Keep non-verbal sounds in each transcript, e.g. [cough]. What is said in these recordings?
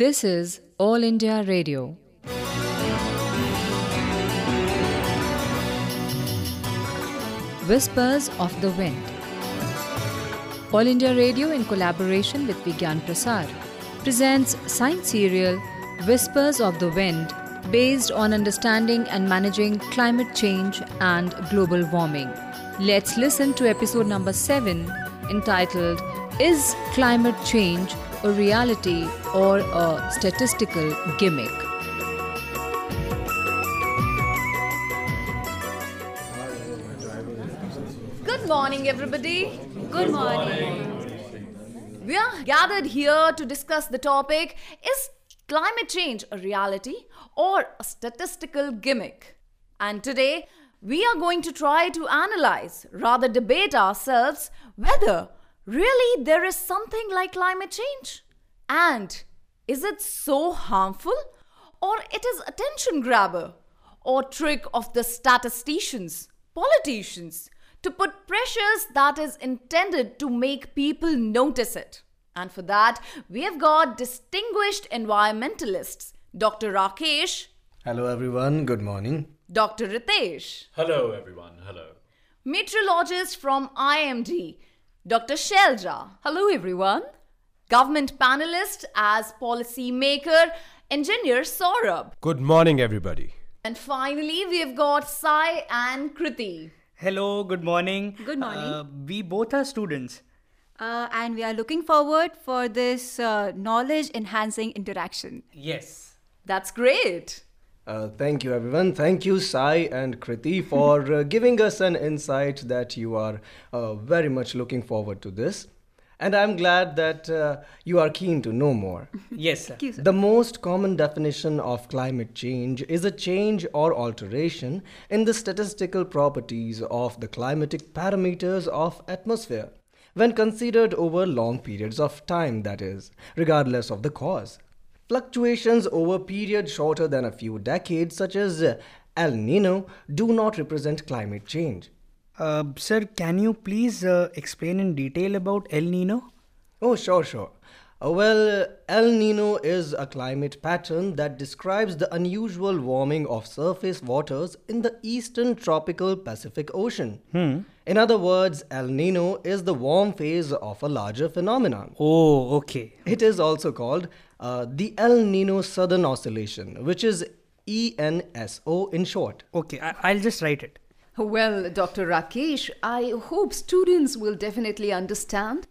This is All India Radio. Whispers of the Wind. All India Radio, in collaboration with Vigyan Prasar, presents science serial Whispers of the Wind based on understanding and managing climate change and global warming. Let's listen to episode number 7 entitled Is Climate Change a Reality or a Statistical Gimmick? Good morning, everybody. Good morning. We are gathered here to discuss the topic Is climate change a reality or a statistical gimmick? And today, we are going to try to analyze, rather debate ourselves, whether really there is something like climate change. And is it so harmful or it is attention grabber or trick of the statisticians, politicians to put pressures that is intended to make people notice it. And for that, we have got distinguished environmentalists Dr. Rakesh, Hello, everyone. Good morning. Dr. Ritesh, Hello, everyone. Hello. meteorologist from IMD, Dr. Shelja. Hello, everyone. Government panelist as policy maker, engineer Saurabh. Good morning, everybody. And finally, we have got Sai and Kriti. Hello, good morning. Good morning. Uh, we both are students. Uh, and we are looking forward for this uh, knowledge enhancing interaction. Yes. That's great. Uh, thank you, everyone. Thank you, Sai and Kriti, for [laughs] uh, giving us an insight that you are uh, very much looking forward to this. And I'm glad that uh, you are keen to know more. [laughs] Yes, sir. you, sir. The most common definition of climate change is a change or alteration in the statistical properties of the climatic parameters of atmosphere when considered over long periods of time that is regardless of the cause fluctuations over periods shorter than a few decades such as uh, el nino do not represent climate change Uh, sir, can you please uh, explain in detail about El Nino? Oh, sure, sure. Uh, well, El Nino is a climate pattern that describes the unusual warming of surface waters in the eastern tropical Pacific Ocean. In other words, El Nino is the warm phase of a larger phenomenon. Oh, okay. It is also called uh, the El Nino Southern Oscillation, which is ENSO in short. Okay, I- I'll just write it. Well, Dr. Rakesh, I hope students will definitely understand.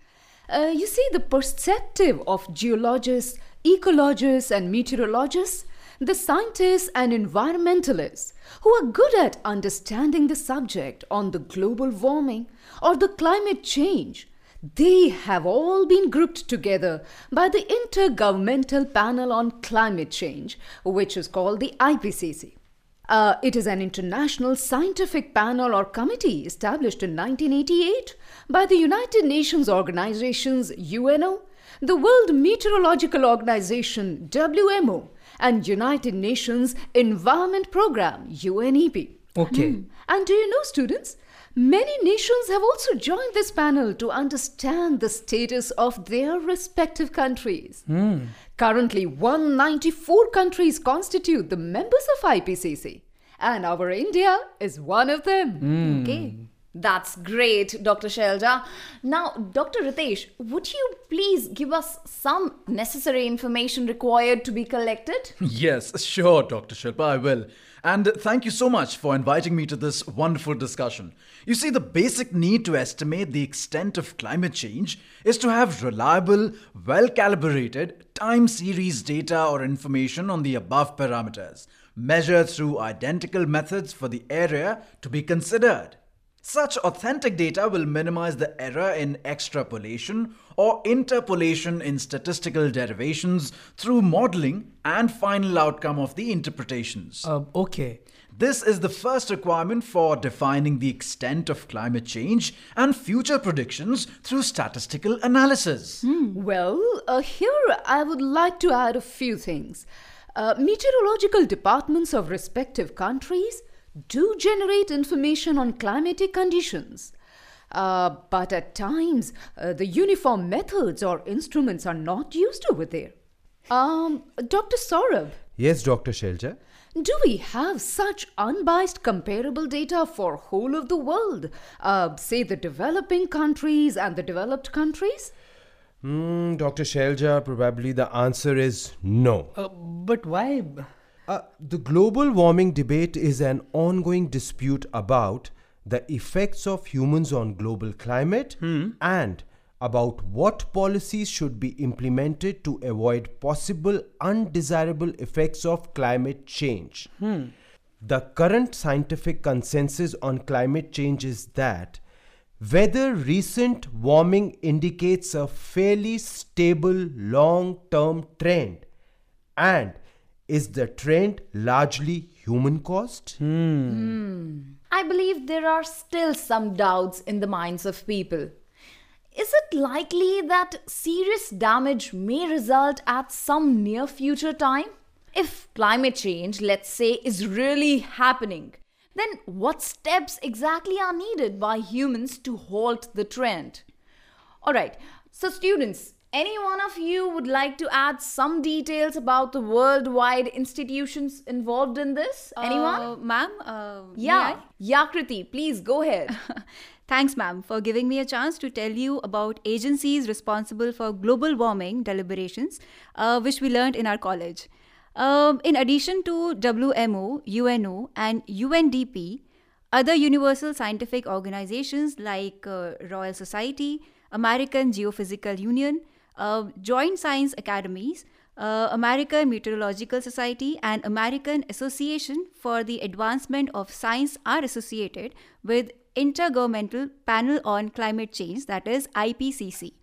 Uh, you see, the perspective of geologists, ecologists, and meteorologists, the scientists and environmentalists who are good at understanding the subject on the global warming or the climate change, they have all been grouped together by the Intergovernmental Panel on Climate Change, which is called the IPCC. Uh, it is an international scientific panel or committee established in 1988 by the United Nations organizations UNO, the World Meteorological Organization WMO, and United Nations Environment Program UNEP. Okay. And do you know, students? Many nations have also joined this panel to understand the status of their respective countries. Hmm. Currently, 194 countries constitute the members of IPCC, and our India is one of them. Hmm. Okay. That's great, Dr. Shelja. Now, Dr. Ritesh, would you please give us some necessary information required to be collected? [laughs] Yes, sure, Dr. Shilpa, I will. And thank you so much for inviting me to this wonderful discussion. You see, the basic need to estimate the extent of climate change is to have reliable, well calibrated, time series data or information on the above parameters, measured through identical methods for the area to be considered. Such authentic data will minimize the error in extrapolation or interpolation in statistical derivations through modeling and final outcome of the interpretations. Uh, okay. This is the first requirement for defining the extent of climate change and future predictions through statistical analysis. Well, uh, here I would like to add a few things. Uh, meteorological departments of respective countries do generate information on climatic conditions. Uh, but at times, uh, the uniform methods or instruments are not used over there. Um, Dr. Saurabh, Yes, Dr. Shelja. do we have such unbiased comparable data for whole of the world? Uh, say the developing countries and the developed countries? Hmm, Dr. Shelja, probably the answer is no. Uh, but why? Uh, the global warming debate is an ongoing dispute about the effects of humans on global climate hmm. and about what policies should be implemented to avoid possible undesirable effects of climate change. Hmm. The current scientific consensus on climate change is that whether recent warming indicates a fairly stable long term trend and is the trend largely human caused? Hmm. Hmm. I believe there are still some doubts in the minds of people. Is it likely that serious damage may result at some near future time? If climate change, let's say, is really happening, then what steps exactly are needed by humans to halt the trend? Alright, so students, any one of you would like to add some details about the worldwide institutions involved in this? Anyone? Uh, ma'am? Uh, yeah? Yakriti, please go ahead. [laughs] Thanks, ma'am, for giving me a chance to tell you about agencies responsible for global warming deliberations, uh, which we learned in our college. Um, in addition to WMO, UNO, and UNDP, other universal scientific organizations like uh, Royal Society, American Geophysical Union, Joint Science Academies, uh, American Meteorological Society, and American Association for the Advancement of Science are associated with Intergovernmental Panel on Climate Change, that is IPCC.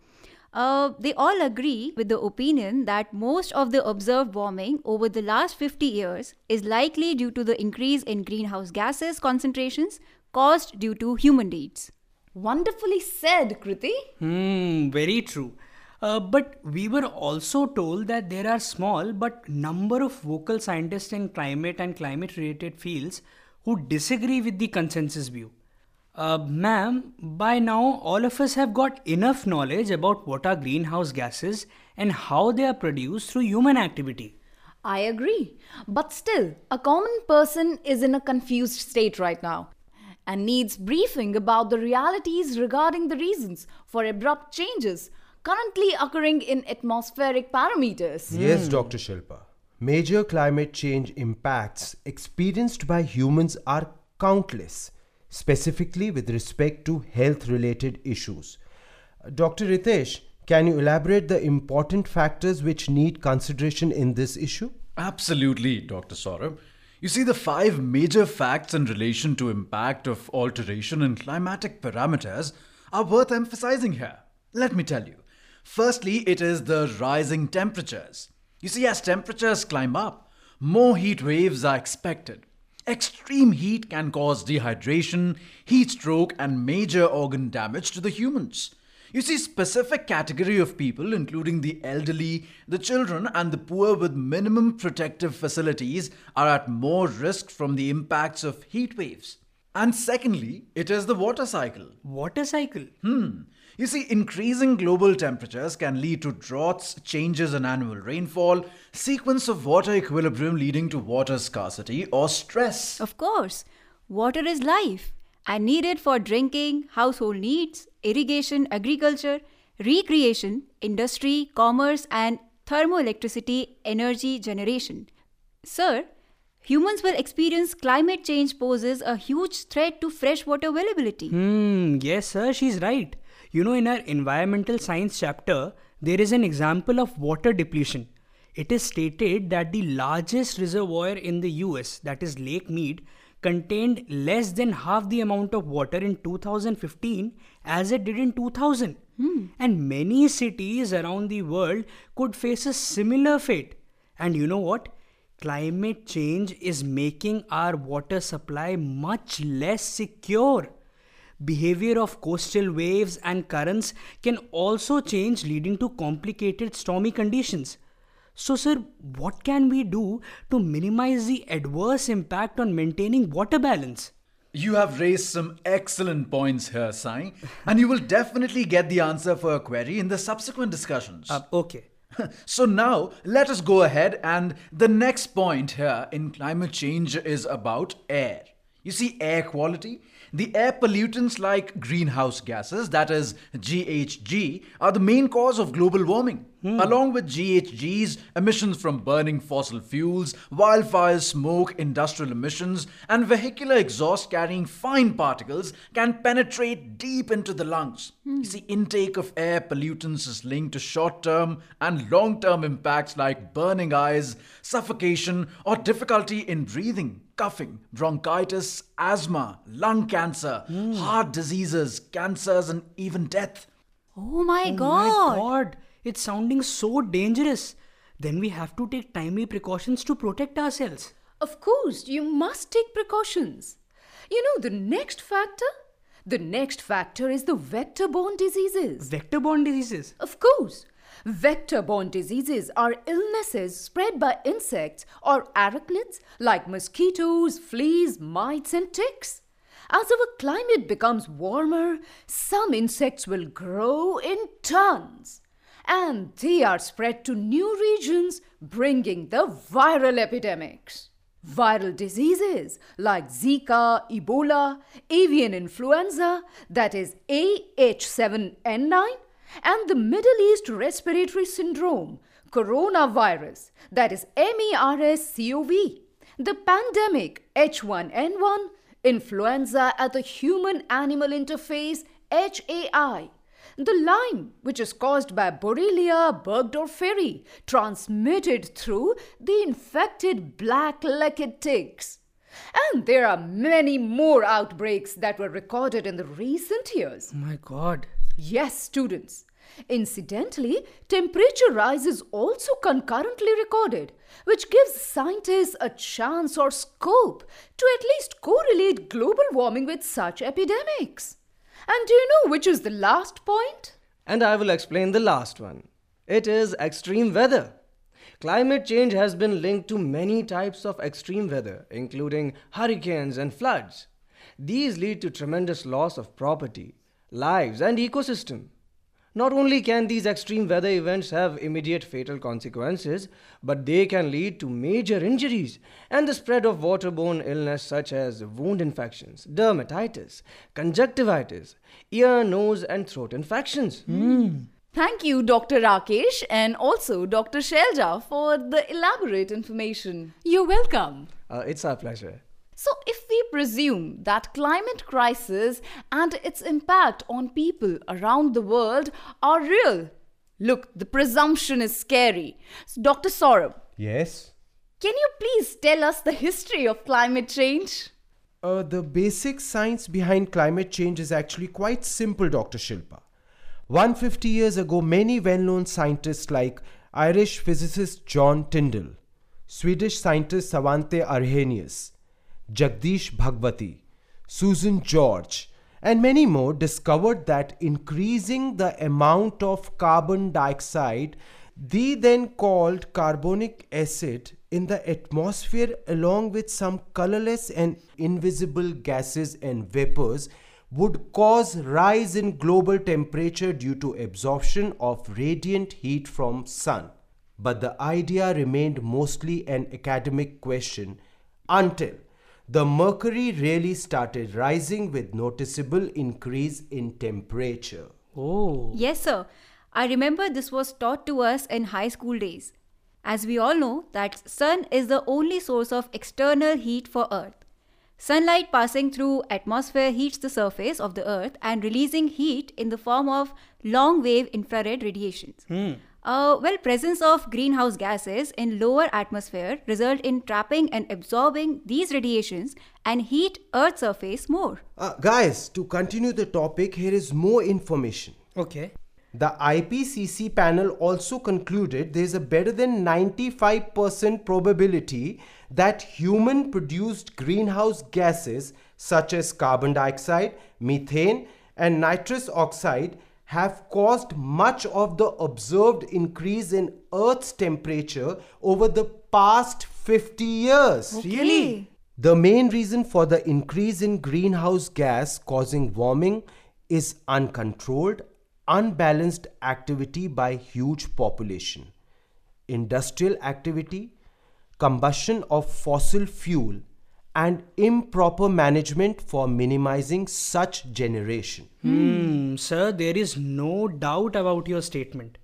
Uh, they all agree with the opinion that most of the observed warming over the last 50 years is likely due to the increase in greenhouse gases concentrations caused due to human deeds. Wonderfully said, Kriti. Hmm, very true. Uh, but we were also told that there are small but number of vocal scientists in climate and climate related fields who disagree with the consensus view. Uh, ma'am, by now all of us have got enough knowledge about what are greenhouse gases and how they are produced through human activity. I agree. But still, a common person is in a confused state right now and needs briefing about the realities regarding the reasons for abrupt changes currently occurring in atmospheric parameters. Yes, hmm. Dr. Shilpa. Major climate change impacts experienced by humans are countless, specifically with respect to health related issues. Dr. Ritesh, can you elaborate the important factors which need consideration in this issue? Absolutely, Dr. Saurabh. You see, the five major facts in relation to impact of alteration in climatic parameters are worth emphasizing here. Let me tell you. Firstly, it is the rising temperatures. You see, as temperatures climb up, more heat waves are expected. Extreme heat can cause dehydration, heat stroke, and major organ damage to the humans. You see, specific category of people, including the elderly, the children, and the poor with minimum protective facilities, are at more risk from the impacts of heat waves. And secondly, it is the water cycle. Water cycle? Hmm. You see, increasing global temperatures can lead to droughts, changes in annual rainfall, sequence of water equilibrium leading to water scarcity or stress. Of course, water is life and needed for drinking, household needs, irrigation, agriculture, recreation, industry, commerce, and thermoelectricity energy generation. Sir, humans will experience climate change poses a huge threat to freshwater availability. Hmm, yes, sir, she's right. You know, in our environmental science chapter, there is an example of water depletion. It is stated that the largest reservoir in the US, that is Lake Mead, contained less than half the amount of water in 2015 as it did in 2000. Hmm. And many cities around the world could face a similar fate. And you know what? Climate change is making our water supply much less secure. Behavior of coastal waves and currents can also change, leading to complicated stormy conditions. So, sir, what can we do to minimize the adverse impact on maintaining water balance? You have raised some excellent points here, Sai, and you will definitely get the answer for your query in the subsequent discussions. Uh, okay. [laughs] so now let us go ahead and the next point here in climate change is about air. You see air quality? The air pollutants like greenhouse gases, that is GHG, are the main cause of global warming. Hmm. Along with GHGs, emissions from burning fossil fuels, wildfires, smoke, industrial emissions, and vehicular exhaust carrying fine particles can penetrate deep into the lungs. Hmm. You see, intake of air pollutants is linked to short term and long term impacts like burning eyes, suffocation, or difficulty in breathing coughing, bronchitis, asthma, lung cancer, hmm. heart diseases, cancers, and even death. Oh my Oh god. my god, it's sounding so dangerous. Then we have to take timely precautions to protect ourselves. Of course, you must take precautions. You know, the next factor? The next factor is the vector borne diseases. Vector borne diseases. Of course. Vector borne diseases are illnesses spread by insects or arachnids like mosquitoes, fleas, mites, and ticks. As our climate becomes warmer, some insects will grow in tons. And they are spread to new regions, bringing the viral epidemics. Viral diseases like Zika, Ebola, avian influenza, that is AH7N9, and the Middle East Respiratory Syndrome, coronavirus, that is MERS CoV, the pandemic H1N1, influenza at the human animal interface HAI, the Lyme, which is caused by Borrelia burgdorferi, transmitted through the infected black legged ticks. And there are many more outbreaks that were recorded in the recent years. Oh my god. Yes, students. Incidentally, temperature rise is also concurrently recorded, which gives scientists a chance or scope to at least correlate global warming with such epidemics. And do you know which is the last point? And I will explain the last one. It is extreme weather. Climate change has been linked to many types of extreme weather, including hurricanes and floods. These lead to tremendous loss of property, lives, and ecosystem. Not only can these extreme weather events have immediate fatal consequences, but they can lead to major injuries and the spread of waterborne illness such as wound infections, dermatitis, conjunctivitis, ear, nose, and throat infections. Thank you, Dr. Rakesh, and also Dr. Shelja for the elaborate information. You're welcome. Uh, it's our pleasure. So, if we presume that climate crisis and its impact on people around the world are real, look, the presumption is scary. So, Dr. Saurabh, Yes? can you please tell us the history of climate change? Uh, the basic science behind climate change is actually quite simple, Dr. Shilpa. 150 years ago, many well known scientists like Irish physicist John Tyndall, Swedish scientist Svante Arrhenius, Jagdish Bhagwati, Susan George, and many more discovered that increasing the amount of carbon dioxide, the then called carbonic acid, in the atmosphere, along with some colorless and invisible gases and vapors, would cause rise in global temperature due to absorption of radiant heat from sun. But the idea remained mostly an academic question until the mercury really started rising with noticeable increase in temperature Oh. Yes, sir. I remember this was taught to us in high school days. As we all know that sun is the only source of external heat for earth. Sunlight passing through atmosphere heats the surface of the earth and releasing heat in the form of long wave infrared radiations. Hmm. Uh, well, presence of greenhouse gases in lower atmosphere result in trapping and absorbing these radiations and heat earth surface more. Uh, guys to continue the topic here is more information Okay. the IPCC panel also concluded there is a better than 95% probability that human produced greenhouse gases such as carbon dioxide, methane, and nitrous oxide have caused much of the observed increase in Earth's temperature over the past 50 years. Really? The main reason for the increase in greenhouse gas causing warming is uncontrolled, unbalanced activity by huge population. industrial activity, combustion of fossil fuel, and improper management for minimizing such generation. Hmm, sir, there is no doubt about your statement.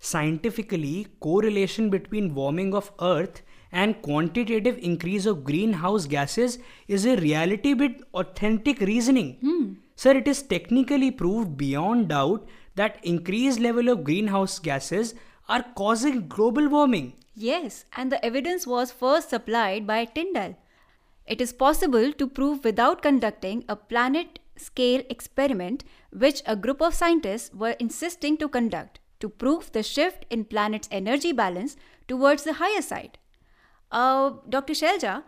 Scientifically, correlation between warming of Earth and quantitative increase of greenhouse gases is a reality with authentic reasoning. Hmm. Sir, it is technically proved beyond doubt that increased level of greenhouse gases are causing global warming. Yes, and the evidence was first supplied by Tyndall. It is possible to prove without conducting a planet scale experiment, which a group of scientists were insisting to conduct to prove the shift in planet's energy balance towards the higher side. Uh, Dr. Shelja,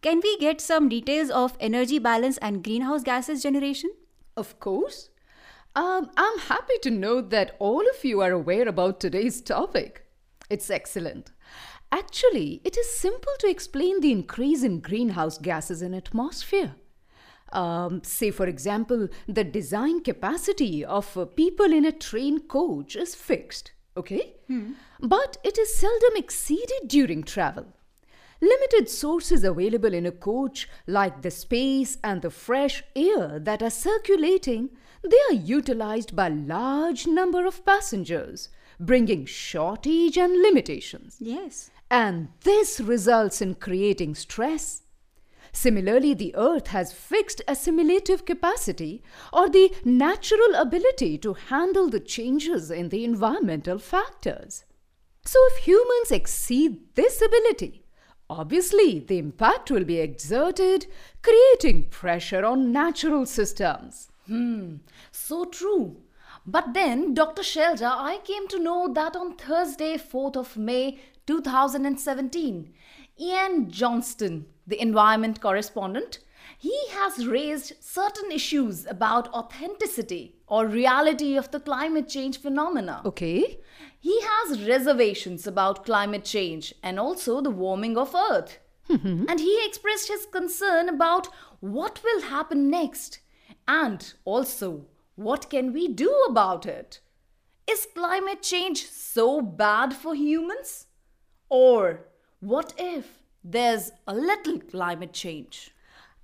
can we get some details of energy balance and greenhouse gases generation? Of course. Um, I'm happy to note that all of you are aware about today's topic. It's excellent. Actually, it is simple to explain the increase in greenhouse gases in atmosphere. Um, say, for example, the design capacity of uh, people in a train coach is fixed, okay? But it is seldom exceeded during travel. Limited sources available in a coach, like the space and the fresh air that are circulating, they are utilized by large number of passengers, bringing shortage and limitations. Yes. And this results in creating stress. Similarly, the earth has fixed assimilative capacity or the natural ability to handle the changes in the environmental factors. So, if humans exceed this ability, obviously the impact will be exerted, creating pressure on natural systems. Hmm, so true. But then, Dr. Shelja, I came to know that on Thursday, 4th of May 2017, Ian Johnston, the environment correspondent, he has raised certain issues about authenticity or reality of the climate change phenomena. Okay? He has reservations about climate change and also the warming of Earth. Mm-hmm. and he expressed his concern about what will happen next and also what can we do about it. Is climate change so bad for humans? Or what if there's a little climate change?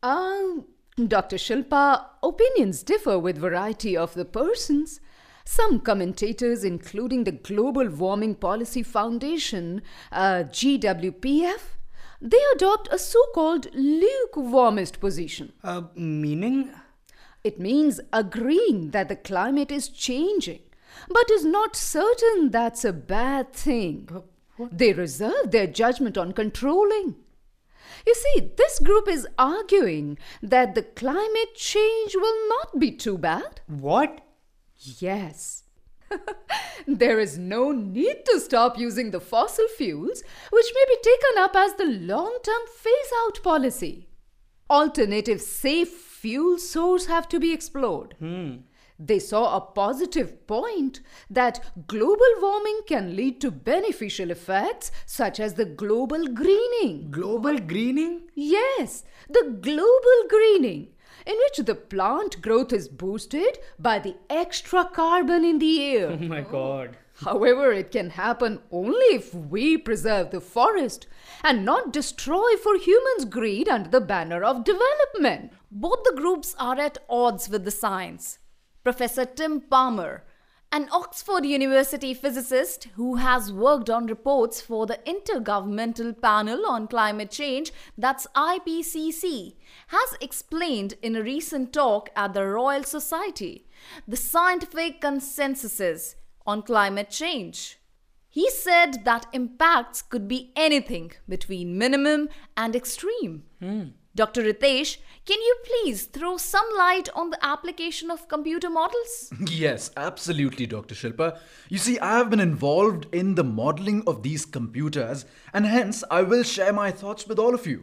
Um, Dr. Shilpa, opinions differ with variety of the persons. Some commentators, including the Global Warming Policy Foundation, uh, GWPF, they adopt a so-called lukewarmist position. Uh, meaning? It means agreeing that the climate is changing, but is not certain that's a bad thing. They reserve their judgment on controlling. You see, this group is arguing that the climate change will not be too bad. What? Yes. [laughs] there is no need to stop using the fossil fuels, which may be taken up as the long term phase out policy. Alternative safe fuel source have to be explored. Hmm. They saw a positive point that global warming can lead to beneficial effects such as the global greening. Global greening? Yes, the global greening, in which the plant growth is boosted by the extra carbon in the air. Oh my oh. god. However, it can happen only if we preserve the forest and not destroy for humans' greed under the banner of development. Both the groups are at odds with the science. Professor Tim Palmer, an Oxford University physicist who has worked on reports for the Intergovernmental Panel on Climate Change, that's IPCC, has explained in a recent talk at the Royal Society the scientific consensuses on climate change. He said that impacts could be anything between minimum and extreme. Hmm. Dr. Ritesh, can you please throw some light on the application of computer models? [laughs] Yes, absolutely, Dr. Shilpa. You see, I have been involved in the modeling of these computers, and hence I will share my thoughts with all of you.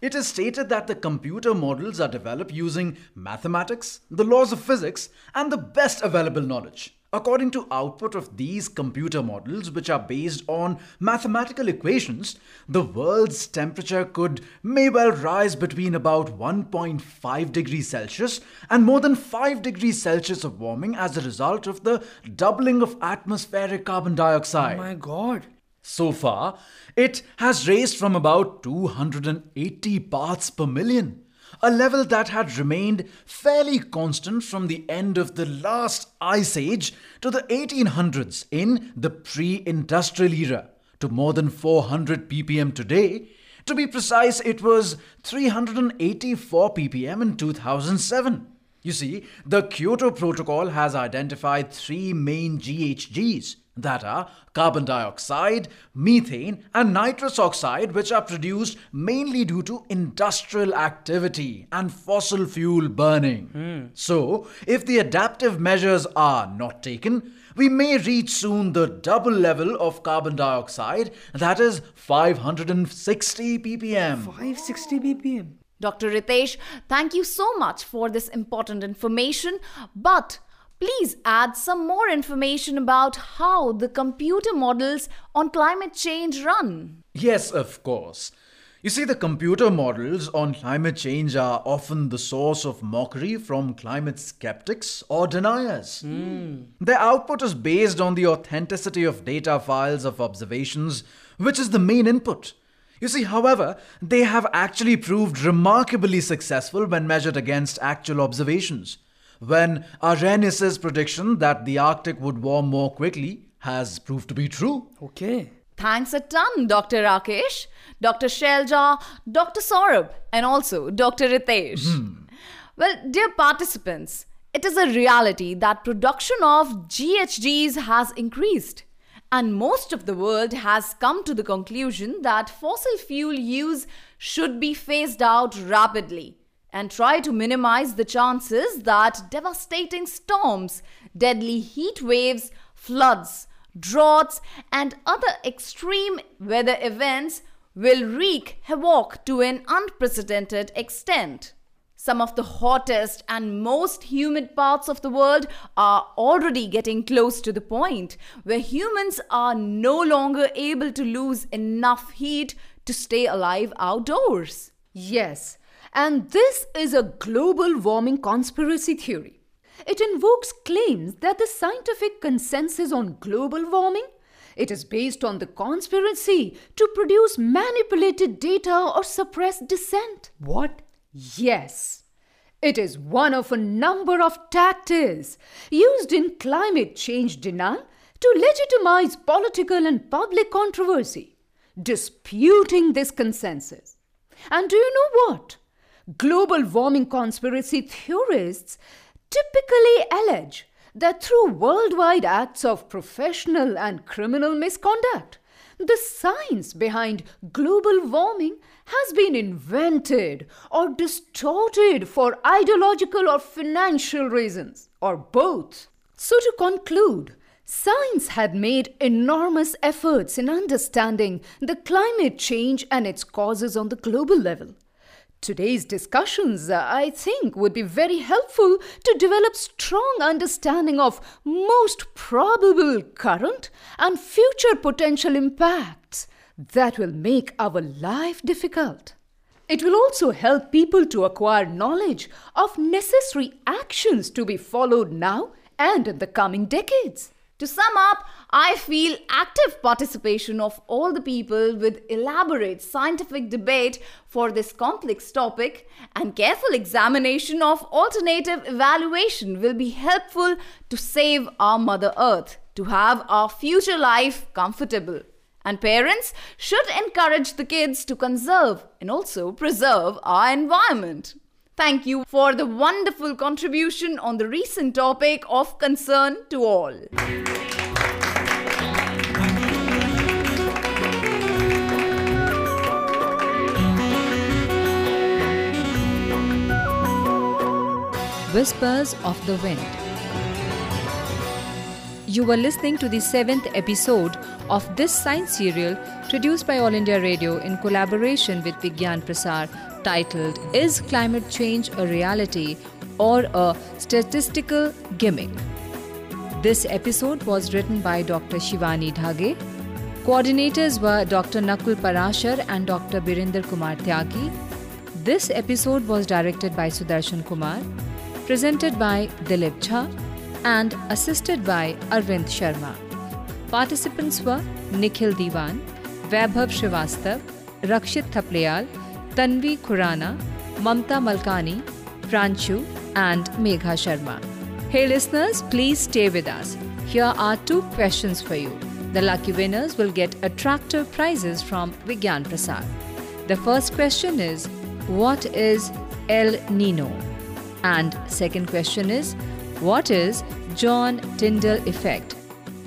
It is stated that the computer models are developed using mathematics, the laws of physics, and the best available knowledge. According to output of these computer models, which are based on mathematical equations, the world's temperature could may well rise between about 1.5 degrees Celsius and more than 5 degrees Celsius of warming as a result of the doubling of atmospheric carbon dioxide. Oh my god. So far, it has raised from about 280 parts per million, a level that had remained fairly constant from the end of the last ice age to the 1800s in the pre industrial era to more than 400 ppm today. To be precise, it was 384 ppm in 2007. You see, the Kyoto Protocol has identified three main GHGs that are carbon dioxide, methane, and nitrous oxide, which are produced mainly due to industrial activity and fossil fuel burning. So, if the adaptive measures are not taken, we may reach soon the double level of carbon dioxide, that is 560 ppm. 560 ppm. Dr. Ritesh, thank you so much for this important information. But please add some more information about how the computer models on climate change run. Yes, of course. You see, the computer models on climate change are often the source of mockery from climate skeptics or deniers. Hmm. Their output is based on the authenticity of data files of observations, which is the main input. You see, however, they have actually proved remarkably successful when measured against actual observations. When Arrhenius' prediction that the Arctic would warm more quickly has proved to be true. Okay. Thanks a ton, Dr. Rakesh, Dr. Shelja, Dr. Saurabh, and also Dr. Ritesh. Hmm. Well, dear participants, it is a reality that production of GHGs has increased. And most of the world has come to the conclusion that fossil fuel use should be phased out rapidly and try to minimize the chances that devastating storms, deadly heat waves, floods, droughts, and other extreme weather events will wreak havoc to an unprecedented extent. Some of the hottest and most humid parts of the world are already getting close to the point where humans are no longer able to lose enough heat to stay alive outdoors. Yes, and this is a global warming conspiracy theory. It invokes claims that the scientific consensus on global warming it is based on the conspiracy to produce manipulated data or suppress dissent. What? Yes, it is one of a number of tactics used in climate change denial to legitimize political and public controversy, disputing this consensus. And do you know what? Global warming conspiracy theorists typically allege that through worldwide acts of professional and criminal misconduct, the science behind global warming has been invented or distorted for ideological or financial reasons, or both. So, to conclude, science had made enormous efforts in understanding the climate change and its causes on the global level. Today's discussions, uh, I think, would be very helpful to develop strong understanding of most probable current and future potential impacts that will make our life difficult. It will also help people to acquire knowledge of necessary actions to be followed now and in the coming decades. To sum up, I feel active participation of all the people with elaborate scientific debate for this complex topic and careful examination of alternative evaluation will be helpful to save our Mother Earth, to have our future life comfortable. And parents should encourage the kids to conserve and also preserve our environment. Thank you for the wonderful contribution on the recent topic of concern to all. Whispers of the Wind. You were listening to the seventh episode of this science serial produced by All India Radio in collaboration with Vigyan Prasar titled Is Climate Change a Reality or a Statistical Gimmick? This episode was written by Dr. Shivani Dhage. Coordinators were Dr. Nakul Parashar and Dr. Birinder Kumar Tyagi. This episode was directed by Sudarshan Kumar, presented by Dilip Jha, and assisted by Arvind Sharma. Participants were Nikhil Diwan, Vaibhav Srivastav, Rakshit Thapliyal, Tanvi Khurana, Mamta Malkani, Pranchu, and Megha Sharma. Hey listeners, please stay with us. Here are two questions for you. The lucky winners will get attractive prizes from Vigyan Prasar. The first question is What is El Nino? And second question is What is John Tyndall effect?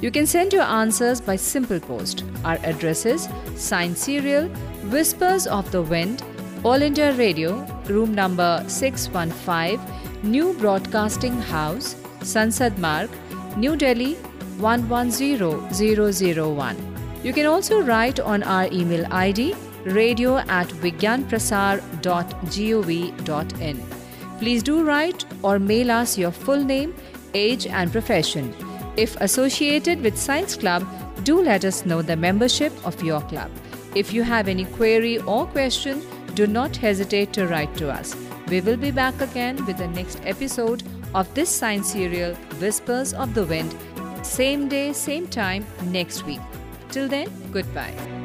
You can send your answers by simple post. Our address is Science Serial, Whispers of the Wind, All India Radio, room number 615, New Broadcasting House, Sansad Marg, New Delhi 110001. You can also write on our email ID radio at vigyanprasar.gov.in. Please do write or mail us your full name, age, and profession. If associated with Science Club, do let us know the membership of your club. If you have any query or question, do not hesitate to write to us. We will be back again with the next episode of this science serial, Whispers of the Wind, same day, same time next week. Till then, goodbye.